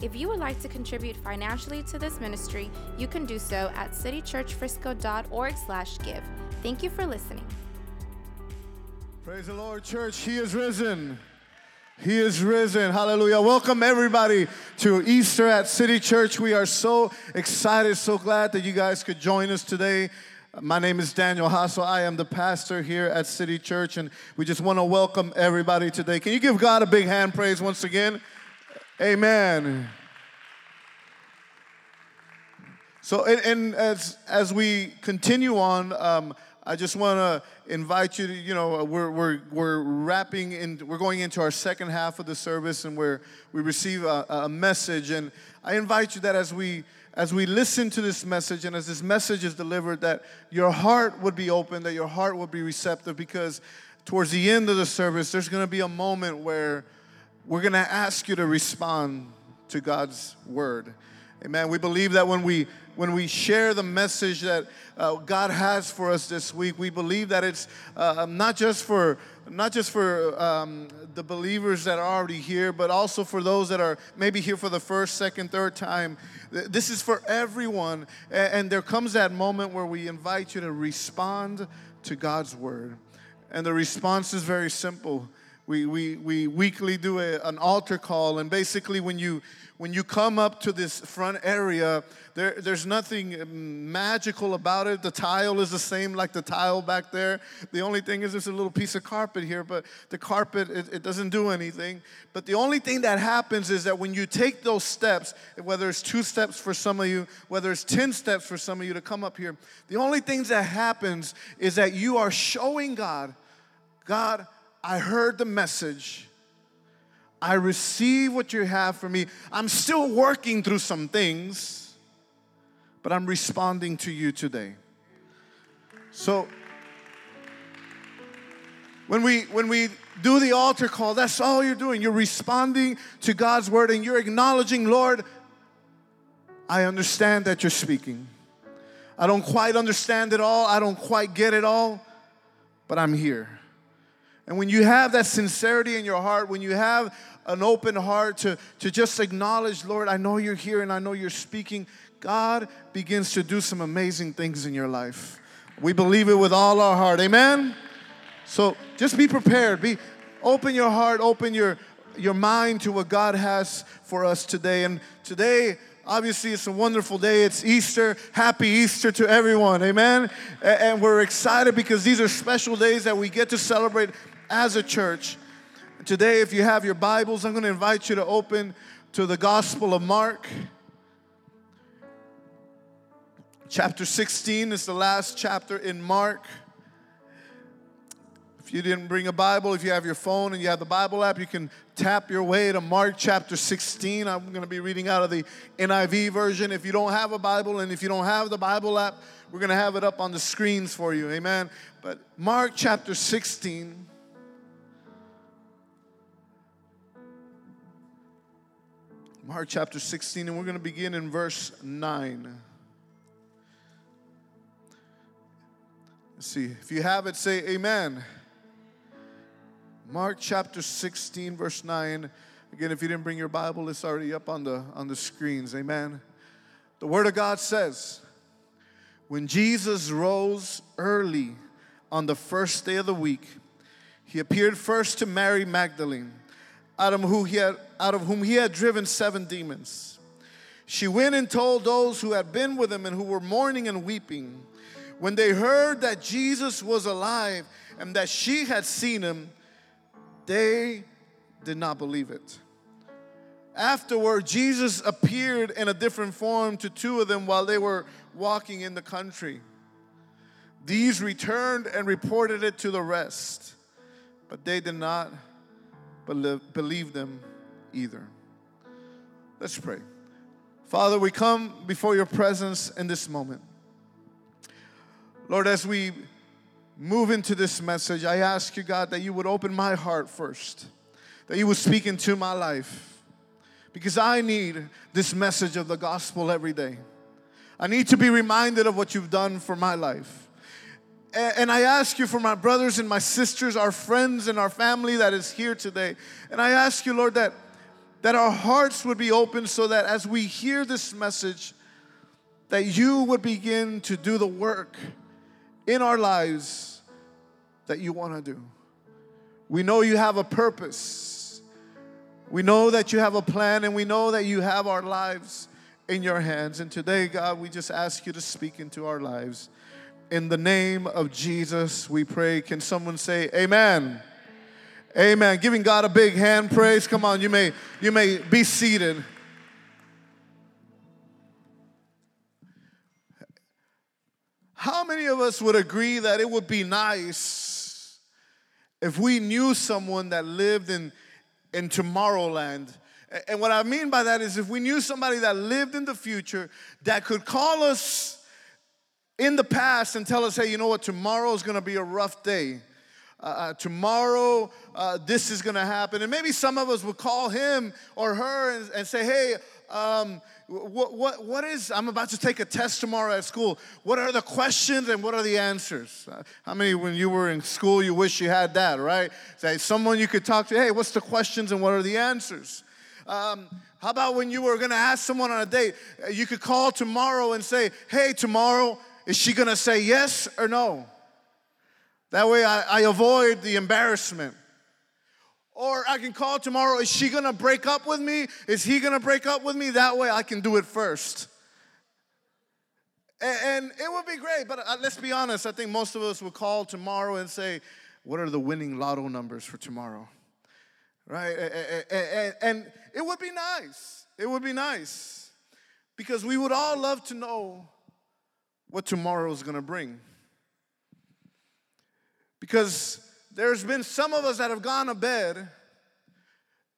If you would like to contribute financially to this ministry, you can do so at citychurchfrisco.org/give. Thank you for listening. Praise the Lord, church. He is risen. He is risen. Hallelujah. Welcome, everybody, to Easter at City Church. We are so excited, so glad that you guys could join us today. My name is Daniel Hassel. I am the pastor here at City Church, and we just want to welcome everybody today. Can you give God a big hand praise once again? Amen. So, and, and as as we continue on, um, I just want to invite you to, you know, we're, we're, we're wrapping in, we're going into our second half of the service and where we receive a, a message. And I invite you that as we, as we listen to this message and as this message is delivered, that your heart would be open, that your heart would be receptive because towards the end of the service, there's going to be a moment where we're going to ask you to respond to God's word. Amen. We believe that when we when we share the message that uh, God has for us this week, we believe that it's uh, not just for not just for um, the believers that are already here, but also for those that are maybe here for the first, second, third time. This is for everyone, and there comes that moment where we invite you to respond to God's word, and the response is very simple. We, we, we weekly do a, an altar call, and basically, when you when you come up to this front area, there, there's nothing um, magical about it. The tile is the same like the tile back there. The only thing is there's a little piece of carpet here, but the carpet, it, it doesn't do anything. But the only thing that happens is that when you take those steps, whether it's two steps for some of you, whether it's 10 steps for some of you to come up here, the only things that happens is that you are showing God, God, I heard the message. I receive what you have for me. I'm still working through some things, but I'm responding to you today. So when we when we do the altar call, that's all you're doing. You're responding to God's word and you're acknowledging, Lord, I understand that you're speaking. I don't quite understand it all. I don't quite get it all, but I'm here. And when you have that sincerity in your heart, when you have an open heart to, to just acknowledge, Lord, I know you're here and I know you're speaking, God begins to do some amazing things in your life. We believe it with all our heart. Amen? So just be prepared. Be open your heart, open your your mind to what God has for us today. And today, obviously, it's a wonderful day. It's Easter. Happy Easter to everyone. Amen. And we're excited because these are special days that we get to celebrate as a church. Today, if you have your Bibles, I'm going to invite you to open to the Gospel of Mark. Chapter 16 is the last chapter in Mark. If you didn't bring a Bible, if you have your phone and you have the Bible app, you can tap your way to Mark chapter 16. I'm going to be reading out of the NIV version. If you don't have a Bible and if you don't have the Bible app, we're going to have it up on the screens for you. Amen. But Mark chapter 16. Mark chapter 16, and we're going to begin in verse 9. Let's see. If you have it, say amen. Mark chapter 16, verse 9. Again, if you didn't bring your Bible, it's already up on the, on the screens. Amen. The Word of God says, When Jesus rose early on the first day of the week, he appeared first to Mary Magdalene out of whom he had, out of whom he had driven seven demons. She went and told those who had been with him and who were mourning and weeping. When they heard that Jesus was alive and that she had seen him, they did not believe it. Afterward, Jesus appeared in a different form to two of them while they were walking in the country. These returned and reported it to the rest, but they did not believe them either. Let's pray. Father, we come before your presence in this moment. Lord, as we move into this message, I ask you, God, that you would open my heart first, that you would speak into my life, because I need this message of the gospel every day. I need to be reminded of what you've done for my life. And I ask you for my brothers and my sisters, our friends and our family that is here today. And I ask you, Lord, that, that our hearts would be open so that as we hear this message, that you would begin to do the work in our lives that you want to do. We know you have a purpose. We know that you have a plan, and we know that you have our lives in your hands. And today, God, we just ask you to speak into our lives. In the name of Jesus, we pray. Can someone say amen? Amen. Giving God a big hand praise. Come on, you may you may be seated. How many of us would agree that it would be nice if we knew someone that lived in in Tomorrowland? And what I mean by that is if we knew somebody that lived in the future that could call us in the past and tell us, hey, you know what, tomorrow is going to be a rough day. Uh, uh, tomorrow, uh, this is going to happen. And maybe some of us would call him or her and, and say, hey, um, what, what, what is, I'm about to take a test tomorrow at school. What are the questions and what are the answers? Uh, how many, when you were in school, you wish you had that, right? Say, someone you could talk to, hey, what's the questions and what are the answers? Um, how about when you were going to ask someone on a date? Uh, you could call tomorrow and say, hey, tomorrow, is she gonna say yes or no? That way I, I avoid the embarrassment. Or I can call tomorrow, is she gonna break up with me? Is he gonna break up with me? That way I can do it first. And, it would be great, but uh, let's be honest, I think most of us would call tomorrow and say, What are the winning lotto numbers for tomorrow? Right? And it would be nice. It would be nice because we would all love to know what tomorrow is going to bring. Because there's been some of us that have gone to bed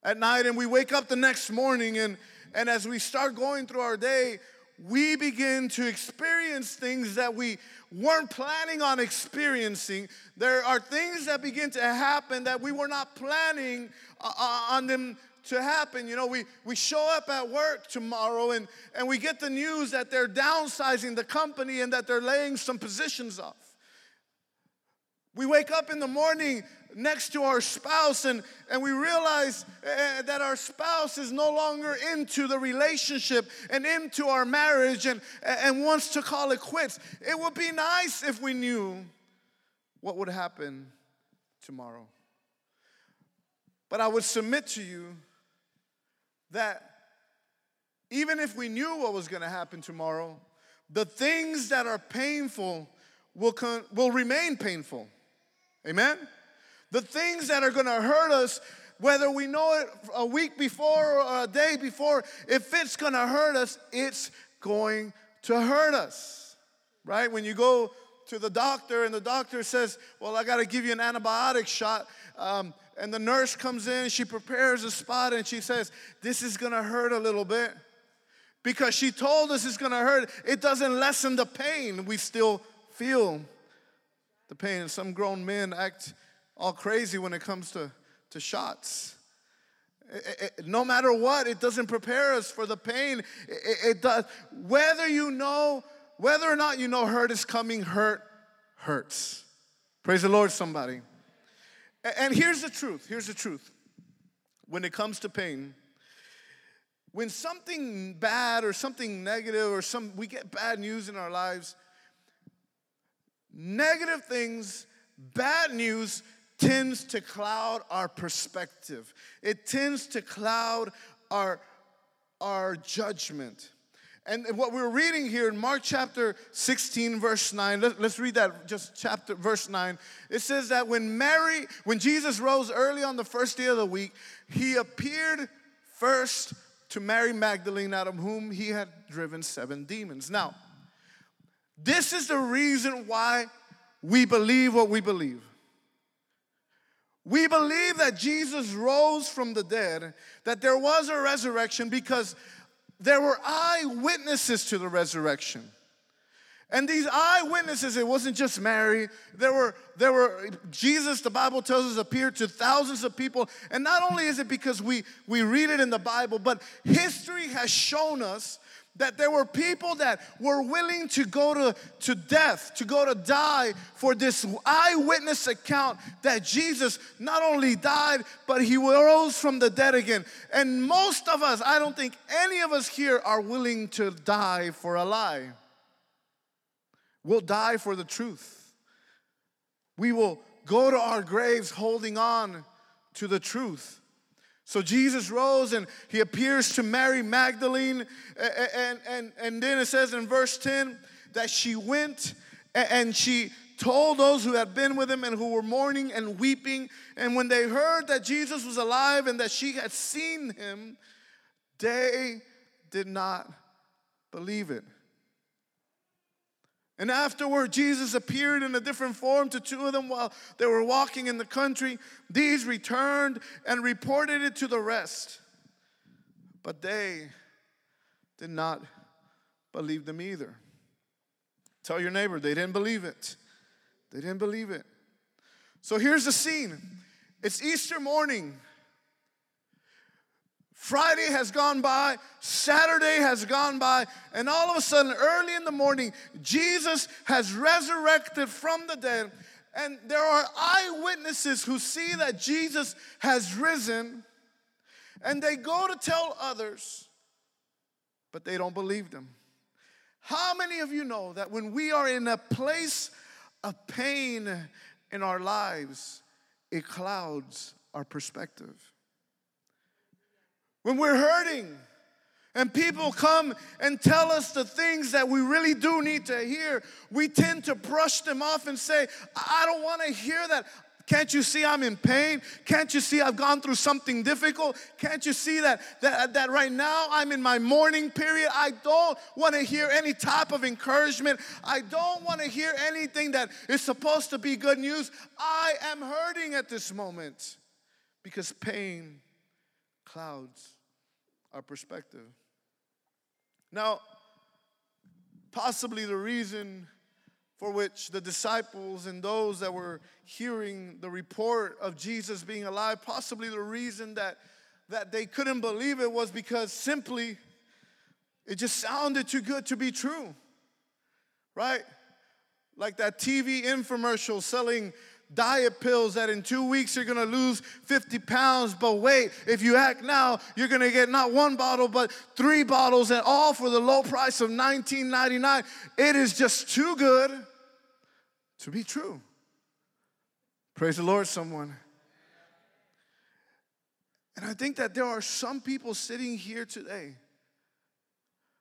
at night and we wake up the next morning and, and as we start going through our day, we begin to experience things that we weren't planning on experiencing. There are things that begin to happen that we were not planning uh, uh on them to happen. You know, we, we show up at work tomorrow and, and we get the news that they're downsizing the company and that they're laying some positions off. We wake up in the morning next to our spouse and, and we realize uh, that our spouse is no longer into the relationship and into our marriage and, and wants to call it quits. It would be nice if we knew what would happen tomorrow. But I would submit to you that even if we knew what was going to happen tomorrow, the things that are painful will, con- will remain painful. Amen? The things that are going to hurt us, whether we know it a week before or a day before, if it's going to hurt us, it's going to hurt us. Right? When you go to the doctor and the doctor says, Well, I got to give you an antibiotic shot. Um, and the nurse comes in, she prepares a spot, and she says, This is gonna hurt a little bit. Because she told us it's gonna hurt, it doesn't lessen the pain. We still feel the pain. And some grown men act all crazy when it comes to, to shots. It, it, no matter what, it doesn't prepare us for the pain. It, it does. Whether you know, whether or not you know hurt is coming, hurt hurts. Praise the Lord, somebody. And here's the truth here's the truth. When it comes to pain, when something bad or something negative or some we get bad news in our lives, negative things, bad news tends to cloud our perspective. It tends to cloud our our judgment. And what we're reading here in Mark chapter 16, verse 9, let, us read that just chapter, verse 9. It says that when Mary, when Jesus rose early on the first day of the week, he appeared first to Mary Magdalene, out of whom he had driven seven demons. Now, this is the reason why we believe what we believe. We believe that Jesus rose from the dead, that there was a resurrection because there were eyewitnesses to the resurrection. And these eyewitnesses, it wasn't just Mary. There were, there were, Jesus, the Bible tells us, appeared to thousands of people. And not only is it because we, we read it in the Bible, but history has shown us that there were people that were willing to go to, to death, to go to die for this eyewitness account that Jesus not only died, but he rose from the dead again. And most of us, I don't think any of us here are willing to die for a lie. We'll die for the truth. We will go to our graves holding on to the truth. So Jesus rose and he appears to Mary Magdalene. And, and, and then it says in verse 10 that she went and she told those who had been with him and who were mourning and weeping. And when they heard that Jesus was alive and that she had seen him, they did not believe it. And afterward, Jesus appeared in a different form to two of them while they were walking in the country. These returned and reported it to the rest. But they did not believe them either. Tell your neighbor, they didn't believe it. They didn't believe it. So here's the scene it's Easter morning. Friday has gone by, Saturday has gone by, and all of a sudden, early in the morning, Jesus has resurrected from the dead. And there are eyewitnesses who see that Jesus has risen, and they go to tell others, but they don't believe them. How many of you know that when we are in a place of pain in our lives, it clouds our perspective? When we're hurting and people come and tell us the things that we really do need to hear, we tend to brush them off and say, I don't want to hear that. Can't you see I'm in pain? Can't you see I've gone through something difficult? Can't you see that, that, that right now I'm in my mourning period? I don't want to hear any type of encouragement. I don't want to hear anything that is supposed to be good news. I am hurting at this moment because pain clouds our perspective. Now, possibly the reason for which the disciples and those that were hearing the report of Jesus being alive, possibly the reason that, that they couldn't believe it was because simply it just sounded too good to be true, right? Like that TV infomercial selling diet pills that in two weeks you're gonna lose 50 pounds. But wait, if you act now, you're gonna get not one bottle, but three bottles, and all for the low price of $19.99. It is just too good to be true. Praise the Lord, someone. And I think that there are some people sitting here today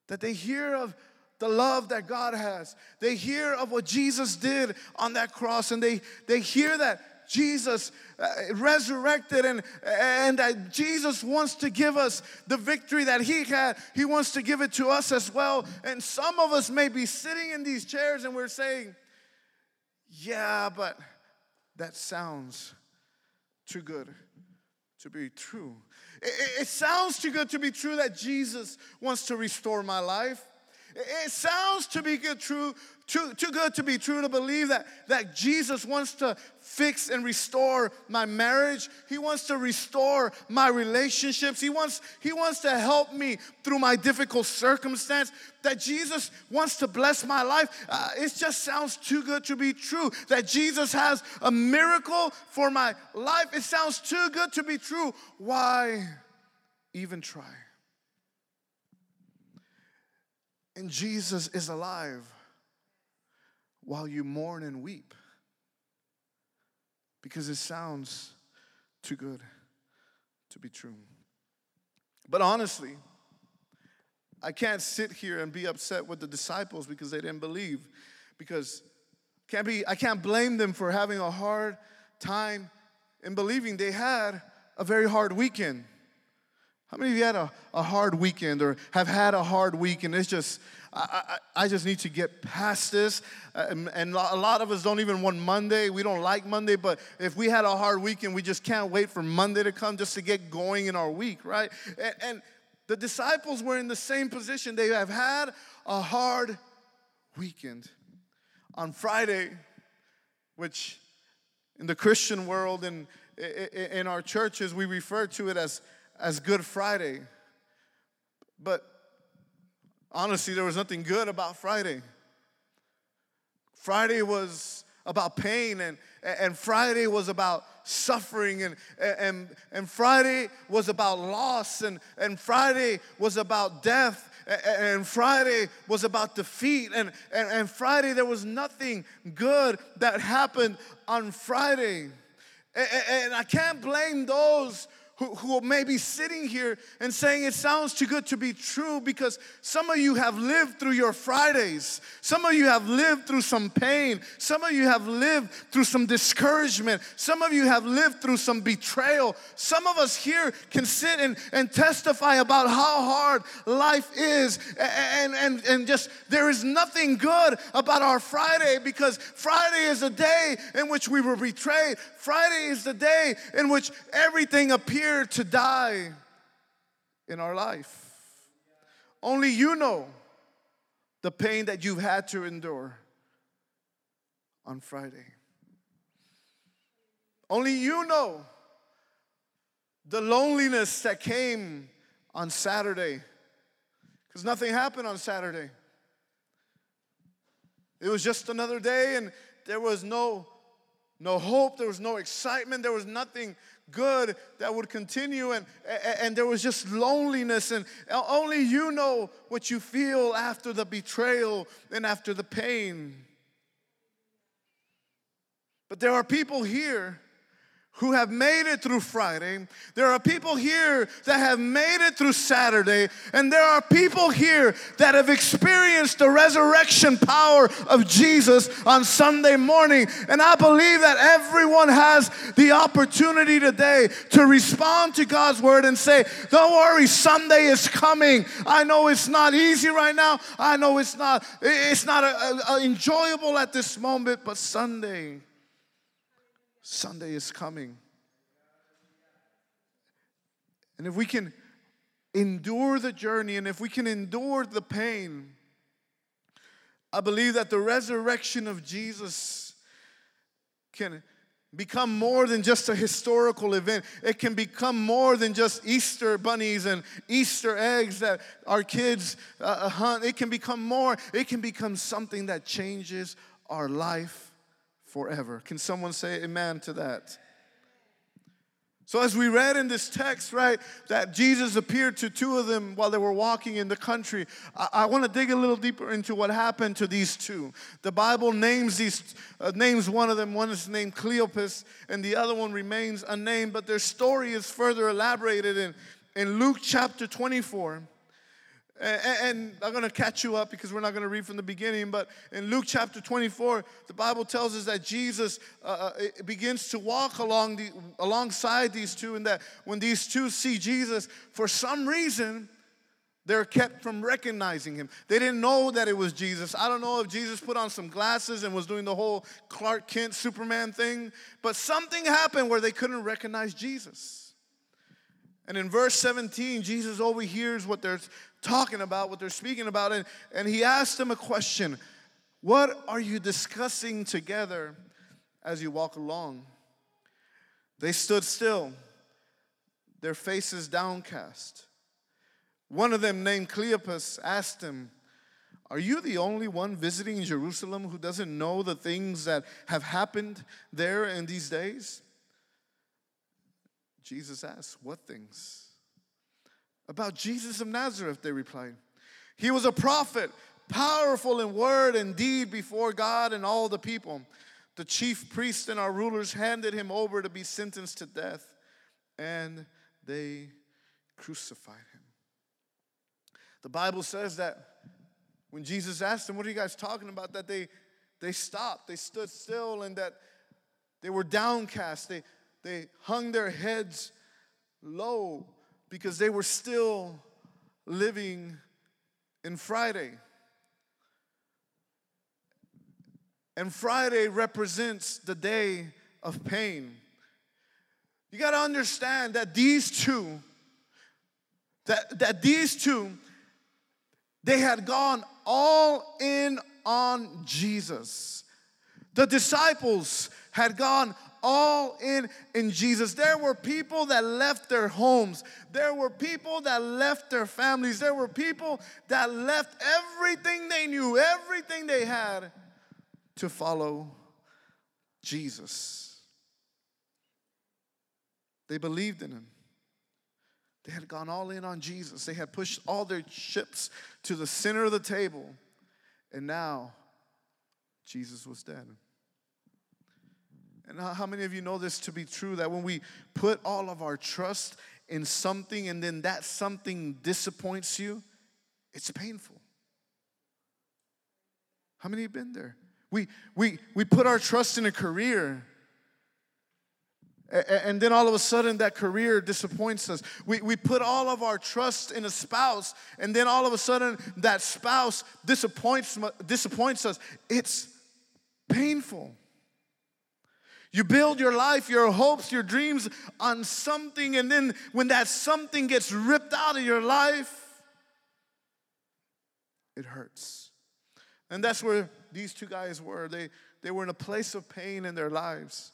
that they hear of the love that God has. They hear of what Jesus did on that cross and they, they hear that Jesus uh, resurrected and, and that Jesus wants to give us the victory that He had. He wants to give it to us as well. And some of us may be sitting in these chairs and we're saying, Yeah, but that sounds too good to be true. It, it sounds too good to be true that Jesus wants to restore my life. It sounds to be good, true, too, too good to be true to believe that, that Jesus wants to fix and restore my marriage. He wants to restore my relationships. He wants, he wants to help me through my difficult circumstance. That Jesus wants to bless my life. Uh, it just sounds too good to be true. That Jesus has a miracle for my life. It sounds too good to be true. Why even try? And Jesus is alive while you mourn and weep because it sounds too good to be true. But honestly, I can't sit here and be upset with the disciples because they didn't believe because can't be I can't blame them for having a hard time in believing they had a very hard weekend. How many of you had a, a hard weekend or have had a hard week and it's just, I, I, I just need to get past this? Uh, and, and a lot of us don't even want Monday. We don't like Monday, but if we had a hard weekend, we just can't wait for Monday to come just to get going in our week, right? And, and the disciples were in the same position. They have had a hard weekend. On Friday, which in the Christian world and in our churches, we refer to it as as Good Friday. But honestly, there was nothing good about Friday. Friday was about pain and, and Friday was about suffering and, and, and Friday was about loss and, and Friday was about death and Friday was about defeat and, and, and Friday there was nothing good that happened on Friday. And, and I can't blame those who, who may be sitting here and saying it sounds too good to be true because some of you have lived through your Fridays. Some of you have lived through some pain. Some of you have lived through some discouragement. Some of you have lived through some betrayal. Some of us here can sit and, and testify about how hard life is. And, and, and just there is nothing good about our Friday because Friday is a day in which we were betrayed. Friday is the day in which everything appears to die in our life. Only you know the pain that you've had to endure on Friday. Only you know the loneliness that came on Saturday because nothing happened on Saturday. It was just another day and there was no no hope, there was no excitement, there was nothing good that would continue and, and there was just loneliness and only you know what you feel after the betrayal and after the pain. But there are people here who have made it through Friday. There are people here that have made it through Saturday. And there are people here that have experienced the resurrection power of Jesus on Sunday morning. And I believe that everyone has the opportunity today to respond to God's word and say, Don't worry, Sunday is coming. I know it's not easy right now. I know it's not, it's not a, a, a enjoyable at this moment, but Sunday Sunday is coming. And if we can endure the journey and if we can endure the pain, I believe that the resurrection of Jesus can become more than just a historical event. It can become more than just Easter bunnies and Easter eggs that our kids uh, uh hunt. It can become more, it can become something that changes our life forever. Can someone say amen to that? So, as we read in this text, right, that Jesus appeared to two of them while they were walking in the country, I, I want to dig a little deeper into what happened to these two. The Bible names these, uh, names one of them. One is named Cleopas, and the other one remains unnamed. But their story is further elaborated in, in Luke chapter 24. And I'm going to catch you up because we're not going to read from the beginning. But in Luke chapter 24, the Bible tells us that Jesus uh, uh begins to walk along the, alongside these two, and that when these two see Jesus, for some reason, they're kept from recognizing him. They didn't know that it was Jesus. I don't know if Jesus put on some glasses and was doing the whole Clark Kent Superman thing, but something happened where they couldn't recognize Jesus. And in verse 17, Jesus overhears what they're talking about, what they're speaking about, and, and he asked them a question What are you discussing together as you walk along? They stood still, their faces downcast. One of them, named Cleopas, asked him, Are you the only one visiting Jerusalem who doesn't know the things that have happened there in these days? Jesus asked, What things? About Jesus of Nazareth, they replied. He was a prophet, powerful in word and deed before God and all the people. The chief priests and our rulers handed him over to be sentenced to death, and they crucified him. The Bible says that when Jesus asked them, What are you guys talking about? that they, they stopped, they stood still, and that they were downcast. They, they hung their heads low because they were still living in Friday. And Friday represents the day of pain. You got to understand that these two, that, that these two, they had gone all in on Jesus. The disciples had gone all in in Jesus. There were people that left their homes. There were people that left their families. There were people that left everything they knew, everything they had to follow Jesus. They believed in him. They had gone all in on Jesus. They had pushed all their chips to the center of the table. And now Jesus was dead. And how many of you know this to be true that when we put all of our trust in something and then that something disappoints you, it's painful? How many have been there? We, we, we put our trust in a career. And then all of a sudden, that career disappoints us. We, we put all of our trust in a spouse, and then all of a sudden, that spouse disappoints, disappoints us. It's painful. You build your life, your hopes, your dreams on something, and then when that something gets ripped out of your life, it hurts. And that's where these two guys were. They, they were in a place of pain in their lives.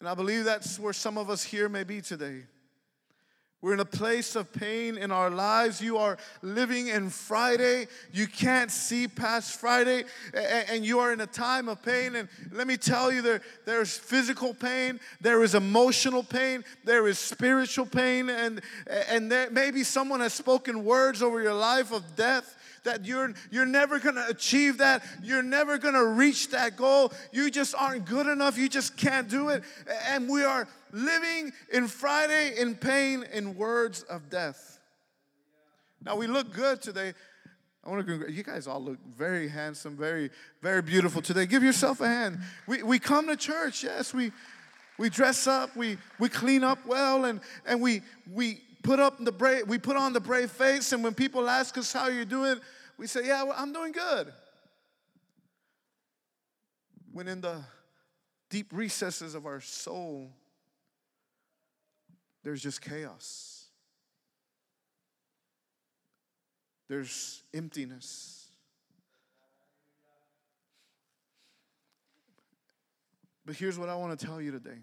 And I believe that's where some of us here may be today. We're in a place of pain in our lives. You are living in Friday. You can't see past Friday, and you are in a time of pain. And let me tell you, there, there's physical pain, there is emotional pain, there is spiritual pain, and, and there, maybe someone has spoken words over your life of death that you're you're never going to achieve that you're never going to reach that goal you just aren't good enough you just can't do it and we are living in Friday in pain in words of death. Now we look good today. I want to you guys all look very handsome, very, very beautiful today. Give yourself a hand. We, we come to church, yes, we we dress up, we we clean up well, and and we we put up the brave, we put on the brave face, and when people ask us how you're doing, we say, Yeah, well, I'm doing good. When in the deep recesses of our soul, there's just chaos. There's emptiness. But here's what I want to tell you today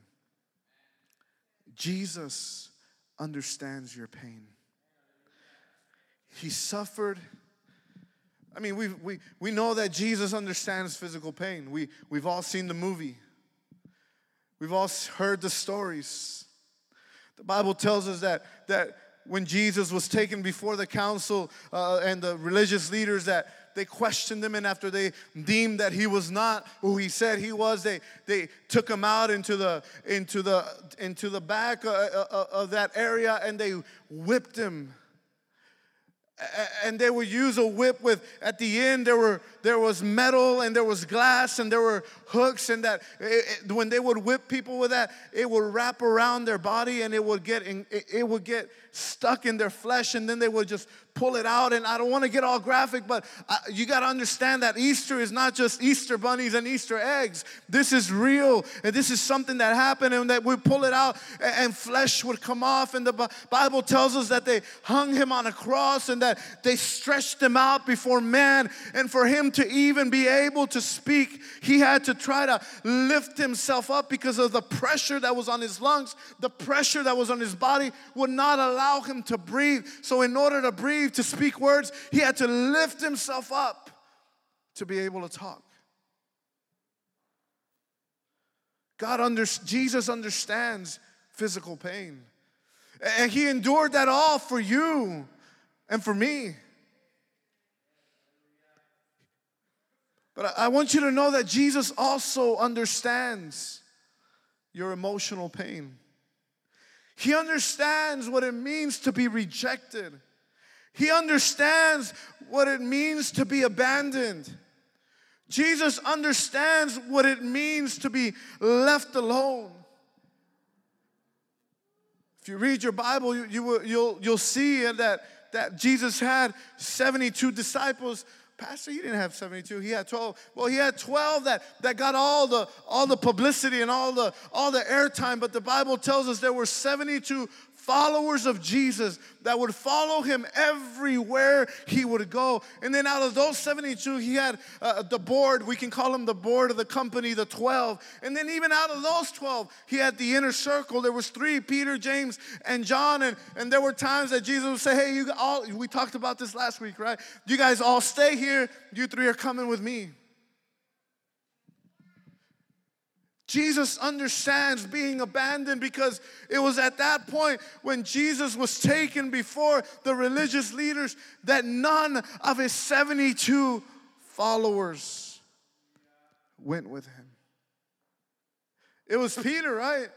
Jesus understands your pain. He suffered. I mean, we we, we know that Jesus understands physical pain. We, we've all seen the movie, we've all heard the stories. The Bible tells us that, that when Jesus was taken before the council uh, and the religious leaders, that they questioned him, and after they deemed that he was not who he said he was, they, they took him out into the, into the, into the back uh, uh, uh of that area and they whipped him and they would use a whip with at the end there were there was metal and there was glass and there were hooks and that it, it, when they would whip people with that it would wrap around their body and it would get in, it, it would get stuck in their flesh and then they would just pull it out. And I don't want to get all graphic, but uh, you got to understand that Easter is not just Easter bunnies and Easter eggs. This is real. And this is something that happened and that we pull it out and flesh would come off. And the Bible tells us that they hung him on a cross and that they stretched him out before man. And for him to even be able to speak, he had to try to lift himself up because of the pressure that was on his lungs, the pressure that was on his body would not allow him to breathe. So, in order to breathe, to speak words, he had to lift himself up to be able to talk. God under, Jesus understands physical pain. And he endured that all for you and for me. But I want you to know that Jesus also understands your emotional pain. He understands what it means to be rejected. He understands what it means to be abandoned. Jesus understands what it means to be left alone. If you read your Bible, you, you will, you'll, you'll see that, that Jesus had 72 disciples. Pastor, he didn't have 72, he had 12. Well, he had 12 that, that got all the, all the publicity and all the, all the airtime, but the Bible tells us there were 72 followers of Jesus that would follow him everywhere he would go. And then out of those 72, he had uh, the board, we can call him the board of the company, the 12. And then even out of those 12, he had the inner circle. There was three, Peter, James, and John. And, and there were times that Jesus would say, hey, you all, we talked about this last week, right? You guys all stay here. You three are coming with me. Jesus understands being abandoned because it was at that point when Jesus was taken before the religious leaders that none of his 72 followers went with him. It was Peter, right?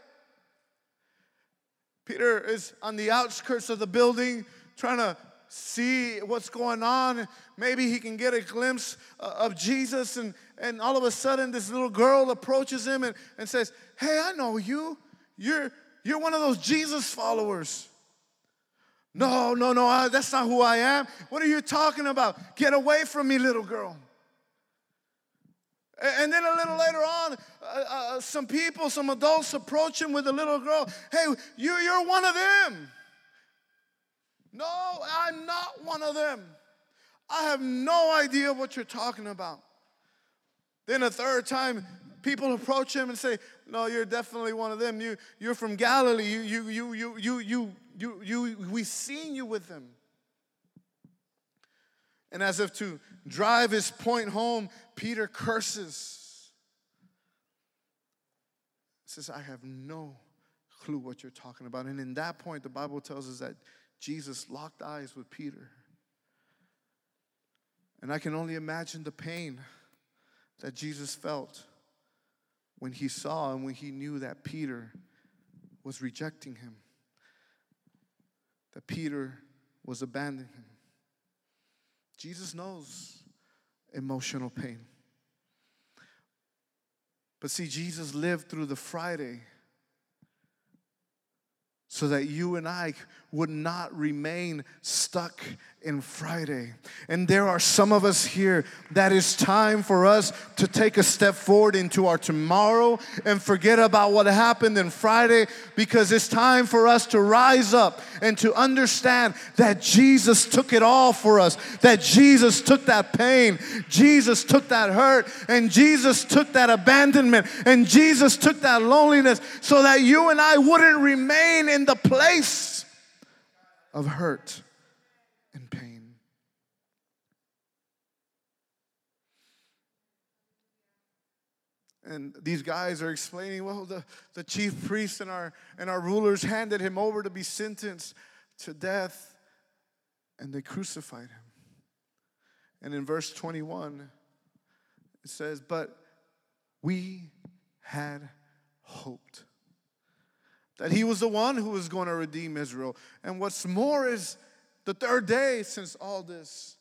Peter is on the outskirts of the building trying to see what's going on. Maybe he can get a glimpse uh, of Jesus. And, and all of a sudden, this little girl approaches him and, and says, Hey, I know you. You're, you're one of those Jesus followers. No, no, no, I, that's not who I am. What are you talking about? Get away from me, little girl. And then a little later on, uh, uh, some people, some adults approach him with a little girl. Hey, you, you're one of them. No, I'm not one of them. I have no idea what you're talking about. Then a third time, people approach him and say, No, you're definitely one of them. You, you're from Galilee. You, you, you, you, you, you, you, you, we've seen you with them. And as if to drive his point home, Peter curses. Says, I have no clue what you're talking about. And in that point, the Bible tells us that Jesus locked eyes with Peter. And I can only imagine the pain that Jesus felt when he saw and when he knew that Peter was rejecting him, that Peter was abandoning him. Jesus knows emotional pain. But see, Jesus lived through the Friday so that you and I would not remain stuck in Friday. And there are some of us here that is time for us to take a step forward into our tomorrow and forget about what happened in Friday because it's time for us to rise up and to understand that Jesus took it all for us, that Jesus took that pain, Jesus took that hurt, and Jesus took that abandonment, and Jesus took that loneliness so that you and I wouldn't remain in the place of hurt and pain. And these guys are explaining, well, the, the chief priests and our, and our rulers handed him over to be sentenced to death, and they crucified him. And in verse 21, it says, But we had hoped that he was the one who was going to redeem Israel. And what's more is the third day since all this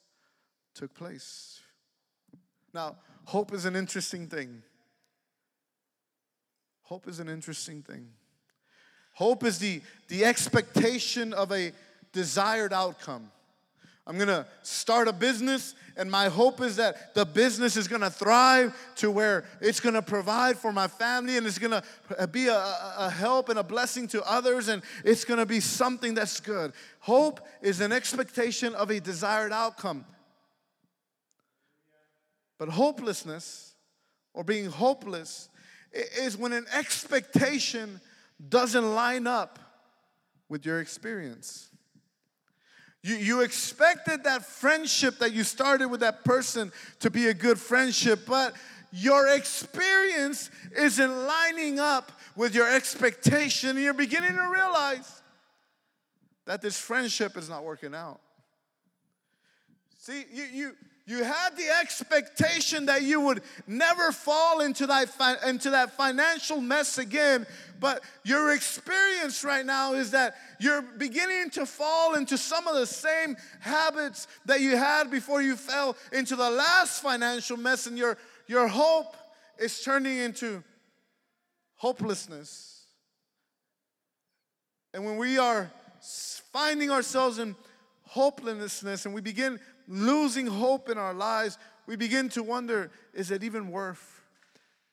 took place. Now, hope is an interesting thing. Hope is an interesting thing. Hope is the, the expectation of a desired outcome. I'm gonna start a business, and my hope is that the business is gonna thrive to where it's gonna provide for my family and it's gonna be a, a help and a blessing to others, and it's gonna be something that's good. Hope is an expectation of a desired outcome. But hopelessness, or being hopeless, is when an expectation doesn't line up with your experience. You, you expected that friendship that you started with that person to be a good friendship, but your experience isn't lining up with your expectation, and you're beginning to realize that this friendship is not working out. See, you, you, you had the expectation that you would never fall into that, fi- into that financial mess again, but your experience right now is that you're beginning to fall into some of the same habits that you had before you fell into the last financial mess, and your, your hope is turning into hopelessness. And when we are finding ourselves in hopelessness and we begin losing hope in our lives, we begin to wonder is it even worth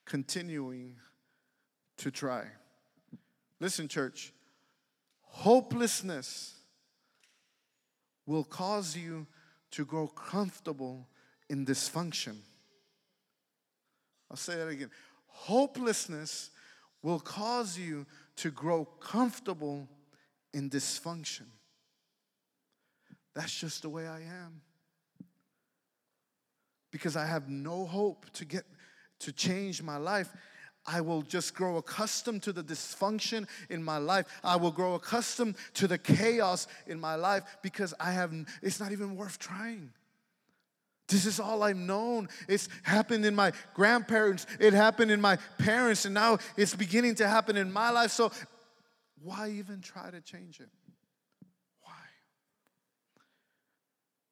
continuing to try? Listen, church, hopelessness will cause you to grow comfortable in dysfunction. I'll say that again. Hopelessness will cause you to grow comfortable in dysfunction. That's just the way I am. Because I have no hope to get to change my life. I will just grow accustomed to the dysfunction in my life. I will grow accustomed to the chaos in my life because I have it's not even worth trying. This is all I've known. It's happened in my grandparents, it happened in my parents, and now it's beginning to happen in my life. So, why even try to change it?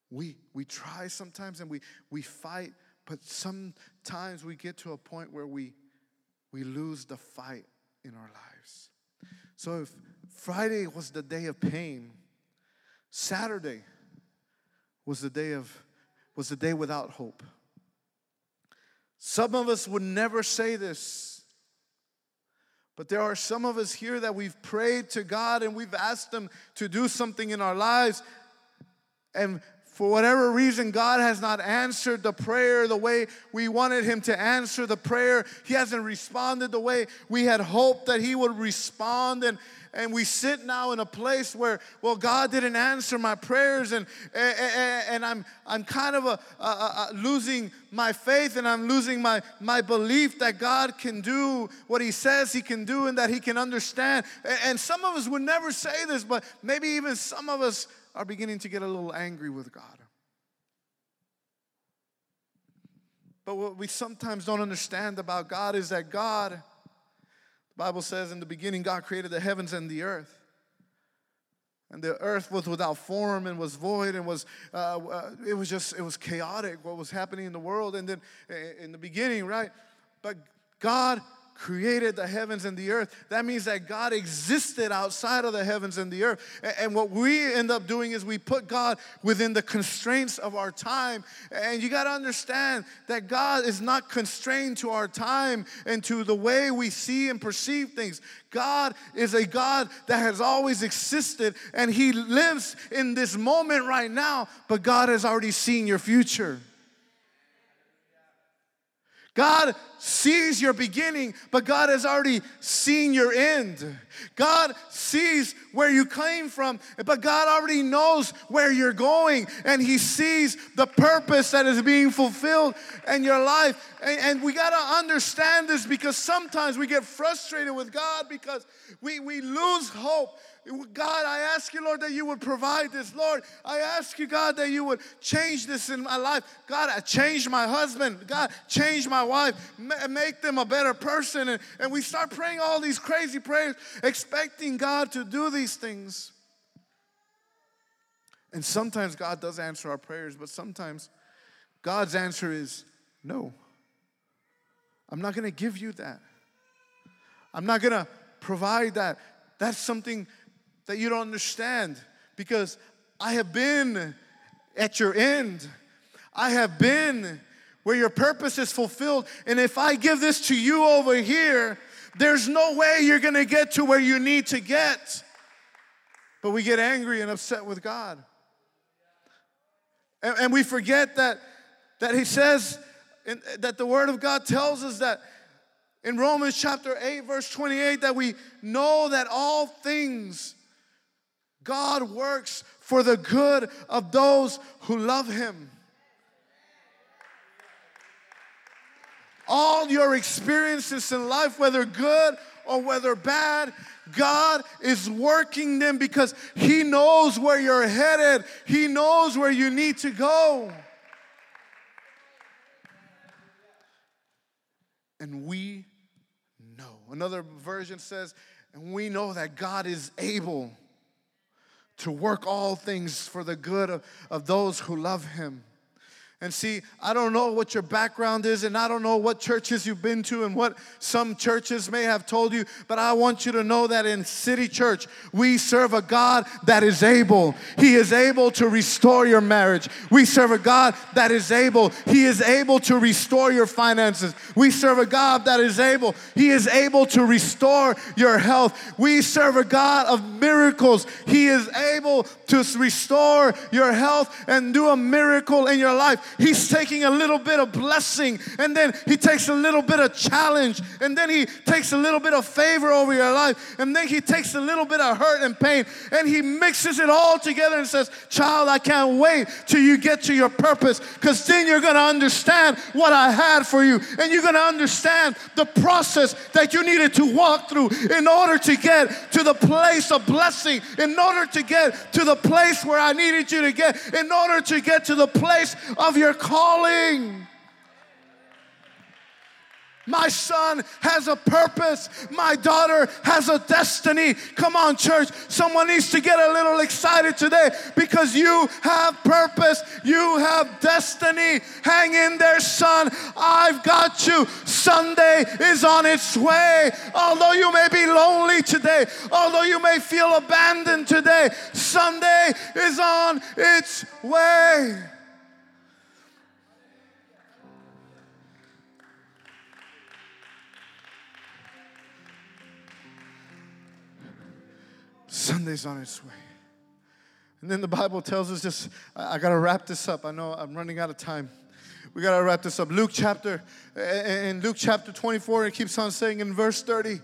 We, we try sometimes and we, we fight, but sometimes we get to a point where we, we lose the fight in our lives. So, if Friday was the day of pain, Saturday was the day of was the day without hope. Some of us would never say this, but there are some of us here that we've prayed to God and we've asked Him to do something in our lives, and for whatever reason, God has not answered the prayer the way we wanted Him to answer the prayer. He hasn't responded the way we had hoped that He would respond. And, and we sit now in a place where, well, God didn't answer my prayers, and, and, and I'm, I'm kind of a, a, a losing my faith and I'm losing my, my belief that God can do what He says He can do and that He can understand. And some of us would never say this, but maybe even some of us are beginning to get a little angry with God. But what we sometimes don't understand about God is that God, the Bible says in the beginning, God created the heavens and the earth. And the earth was without form and was void and was, uh, uh, it was just, it was chaotic what was happening in the world. And then in the beginning, right? But God created the heavens and the earth. That means that God existed outside of the heavens and the earth. And what we end up doing is we put God within the constraints of our time. And you got to understand that God is not constrained to our time and to the way we see and perceive things. God is a God that has always existed and He lives in this moment right now, but God has already seen your future. God sees your beginning, but God has already seen your end. God sees where you came from, but God already knows where you're going, and He sees the purpose that is being fulfilled in your life. And, and we got to understand this because sometimes we get frustrated with God because we, we lose hope God, I ask you, Lord, that you would provide this. Lord, I ask you, God, that you would change this in my life. God, I change my husband. God, change my wife. Make them a better person. And, and we start praying all these crazy prayers, expecting God to do these things. And sometimes God does answer our prayers, but sometimes God's answer is no. I'm not going to give you that. I'm not going to provide that. That's something that you don't understand because I have been at your end. I have been where your purpose is fulfilled. And if I give this to you over here, there's no way you're gonna get to where you need to get. But we get angry and upset with God. And, and we forget that, that He says, in, that the Word of God tells us that in Romans chapter 8, verse 28, that we know that all things God works for the good of those who love Him. All your experiences in life, whether good or whether bad, God is working them because He knows where you're headed, He knows where you need to go. And we know. Another version says, and we know that God is able to work all things for the good of, of those who love him. And see, I don't know what your background is, and I don't know what churches you've been to and what some churches may have told you, but I want you to know that in City Church, we serve a God that is able. He is able to restore your marriage. We serve a God that is able. He is able to restore your finances. We serve a God that is able. He is able to restore your health. We serve a God of miracles. He is able to restore your health and do a miracle in your life. He's taking a little bit of blessing and then he takes a little bit of challenge and then he takes a little bit of favor over your life and then he takes a little bit of hurt and pain and he mixes it all together and says, Child, I can't wait till you get to your purpose because then you're going to understand what I had for you and you're going to understand the process that you needed to walk through in order to get to the place of blessing, in order to get to the place where I needed you to get, in order to get to the place of your calling. My son has a purpose. My daughter has a destiny. Come on, church. Someone needs to get a little excited today because you have purpose. You have destiny. Hang in there, son. I've got you. Sunday is on its way. Although you may be lonely today, although you may feel abandoned today, Sunday is on its way. Sunday's on its way. And then the Bible tells us just, I, got to wrap this up. I know I'm running out of time. We got to wrap this up. Luke chapter, in Luke chapter 24, it keeps on saying in verse 30,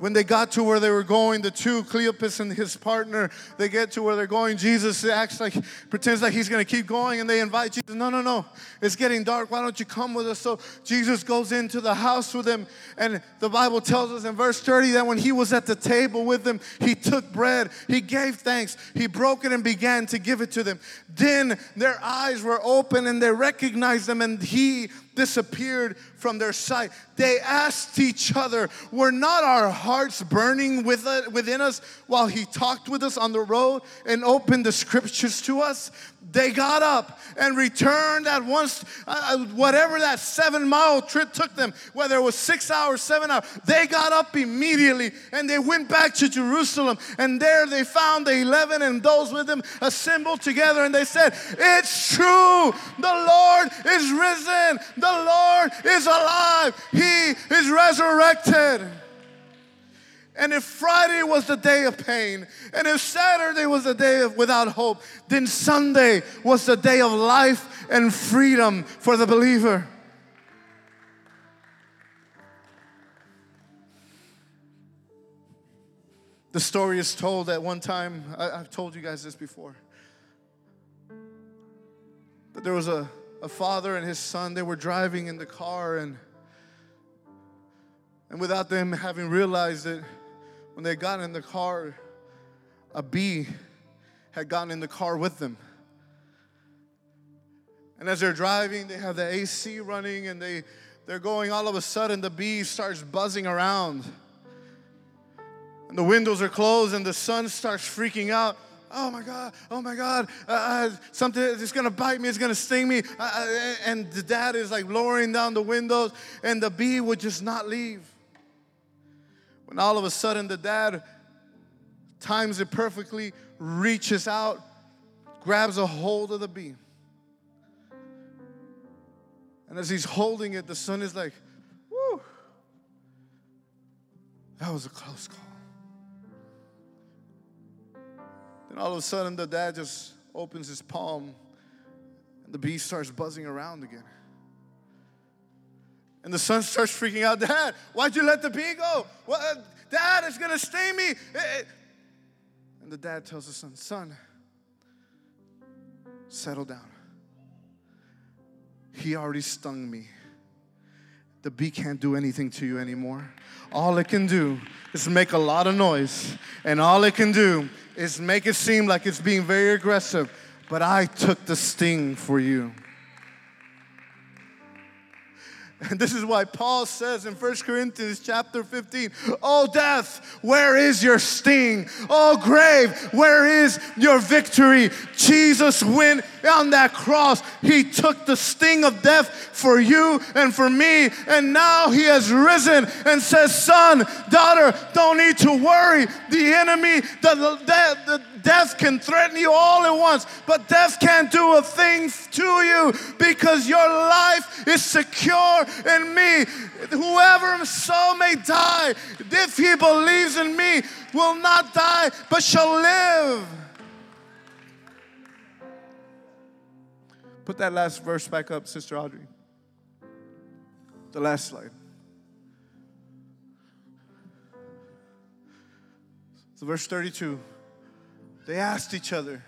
when they got to where they were going, the two, Cleopas and his partner, they get to where they're going. Jesus acts like, pretends like he's going to keep going, and they invite Jesus. No, no, no. It's getting dark. Why don't you come with us? So Jesus goes into the house with them, and the Bible tells us in verse 30 that when he was at the table with them, he took bread, he gave thanks, he broke it and began to give it to them. Then their eyes were open and they recognized them, and he disappeared from their sight. They asked each other, Were not our hearts burning within us while he talked with us on the road and opened the scriptures to us? They got up and returned at once, uh, uh, whatever that seven mile trip took them, whether it was six hours, seven hours, they got up immediately and they went back to Jerusalem. And there they found the 11 and those with them assembled together and they said, It's true, the Lord is risen, the Lord is alive, He is resurrected. And if Friday was the day of pain, and if Saturday was the day of without hope, then Sunday was the day of life and freedom for the believer. The story is told at one time, I, have told you guys this before, but there was a, a father and his son, they were driving in the car, and, and without them having realized it, when they got in the car, a bee had gotten in the car with them. And as they're driving, they have the AC running and they, they're going, all of a sudden, the bee starts buzzing around. And the windows are closed and the son starts freaking out. Oh my God, oh my God, uh, uh, something is gonna bite me, it's gonna sting me. Uh, uh and the dad is like lowering down the windows, and the bee would just not leave. When all of a sudden the dad times it perfectly, reaches out, grabs a hold of the bee. And as he's holding it, the son is like, whoo, that was a close call. Then all of a sudden, the dad just opens his palm and the bee starts buzzing around again. And the son starts freaking out, Dad, why'd you let the bee go? What, uh, dad, it's gonna sting me. And the dad tells the son, Son, settle down. He already stung me. The bee can't do anything to you anymore. All it can do is make a lot of noise, and all it can do is make it seem like it's being very aggressive. But I took the sting for you. And this is why Paul says in 1 Corinthians chapter 15, Oh death, where is your sting? Oh grave, where is your victory? Jesus went on that cross, He took the sting of death for you and for me. And now He has risen and says, Son, daughter, don't need to worry. The enemy, the, the, the death can threaten you all at once, but death can't do a thing to you because your life is secure in me. Whoever so may die, if he believes in me, will not die but shall live. Put that last verse back up, Sister Audrey. The last slide. So, verse 32 they asked each other,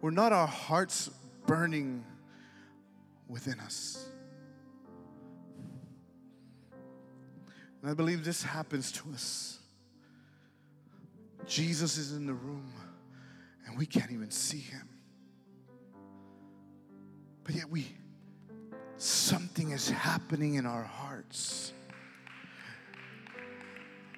Were not our hearts burning within us? And I believe this happens to us. Jesus is in the room and we can't even see him. But yet we something is happening in our hearts.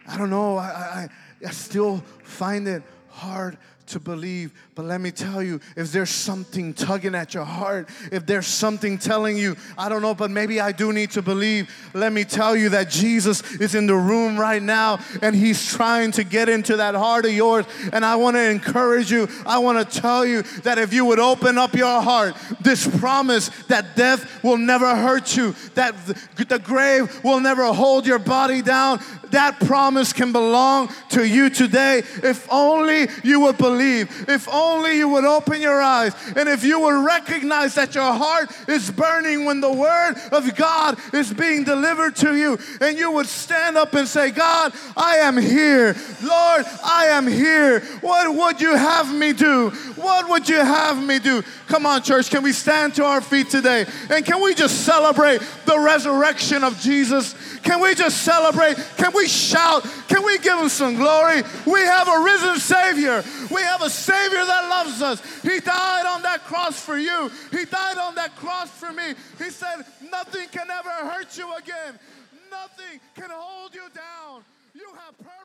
I don't know, I, I, I still find it hard to believe. But let me tell you, if there's something tugging at your heart, if there's something telling you, I don't know, but maybe I do need to believe, let me tell you that Jesus is in the room right now and he's trying to get into that heart of yours. And I want to encourage you, I want to tell you that if you would open up your heart, this promise that death will never hurt you, that the grave will never hold your body down, that promise can belong to you today if only you would believe, if only you would open your eyes, and if you would recognize that your heart is burning when the word of God is being delivered to you, and you would stand up and say, God, I am here. Lord, I am here. What would you have me do? What would you have me do? Come on, church, can we stand to our feet today? And can we just celebrate the resurrection of Jesus? Can we just celebrate? Can we shout? Can we give him some glory? We have a risen Savior. We have a Savior that loves us. He died on that cross for you, He died on that cross for me. He said, Nothing can ever hurt you again, nothing can hold you down. You have purpose.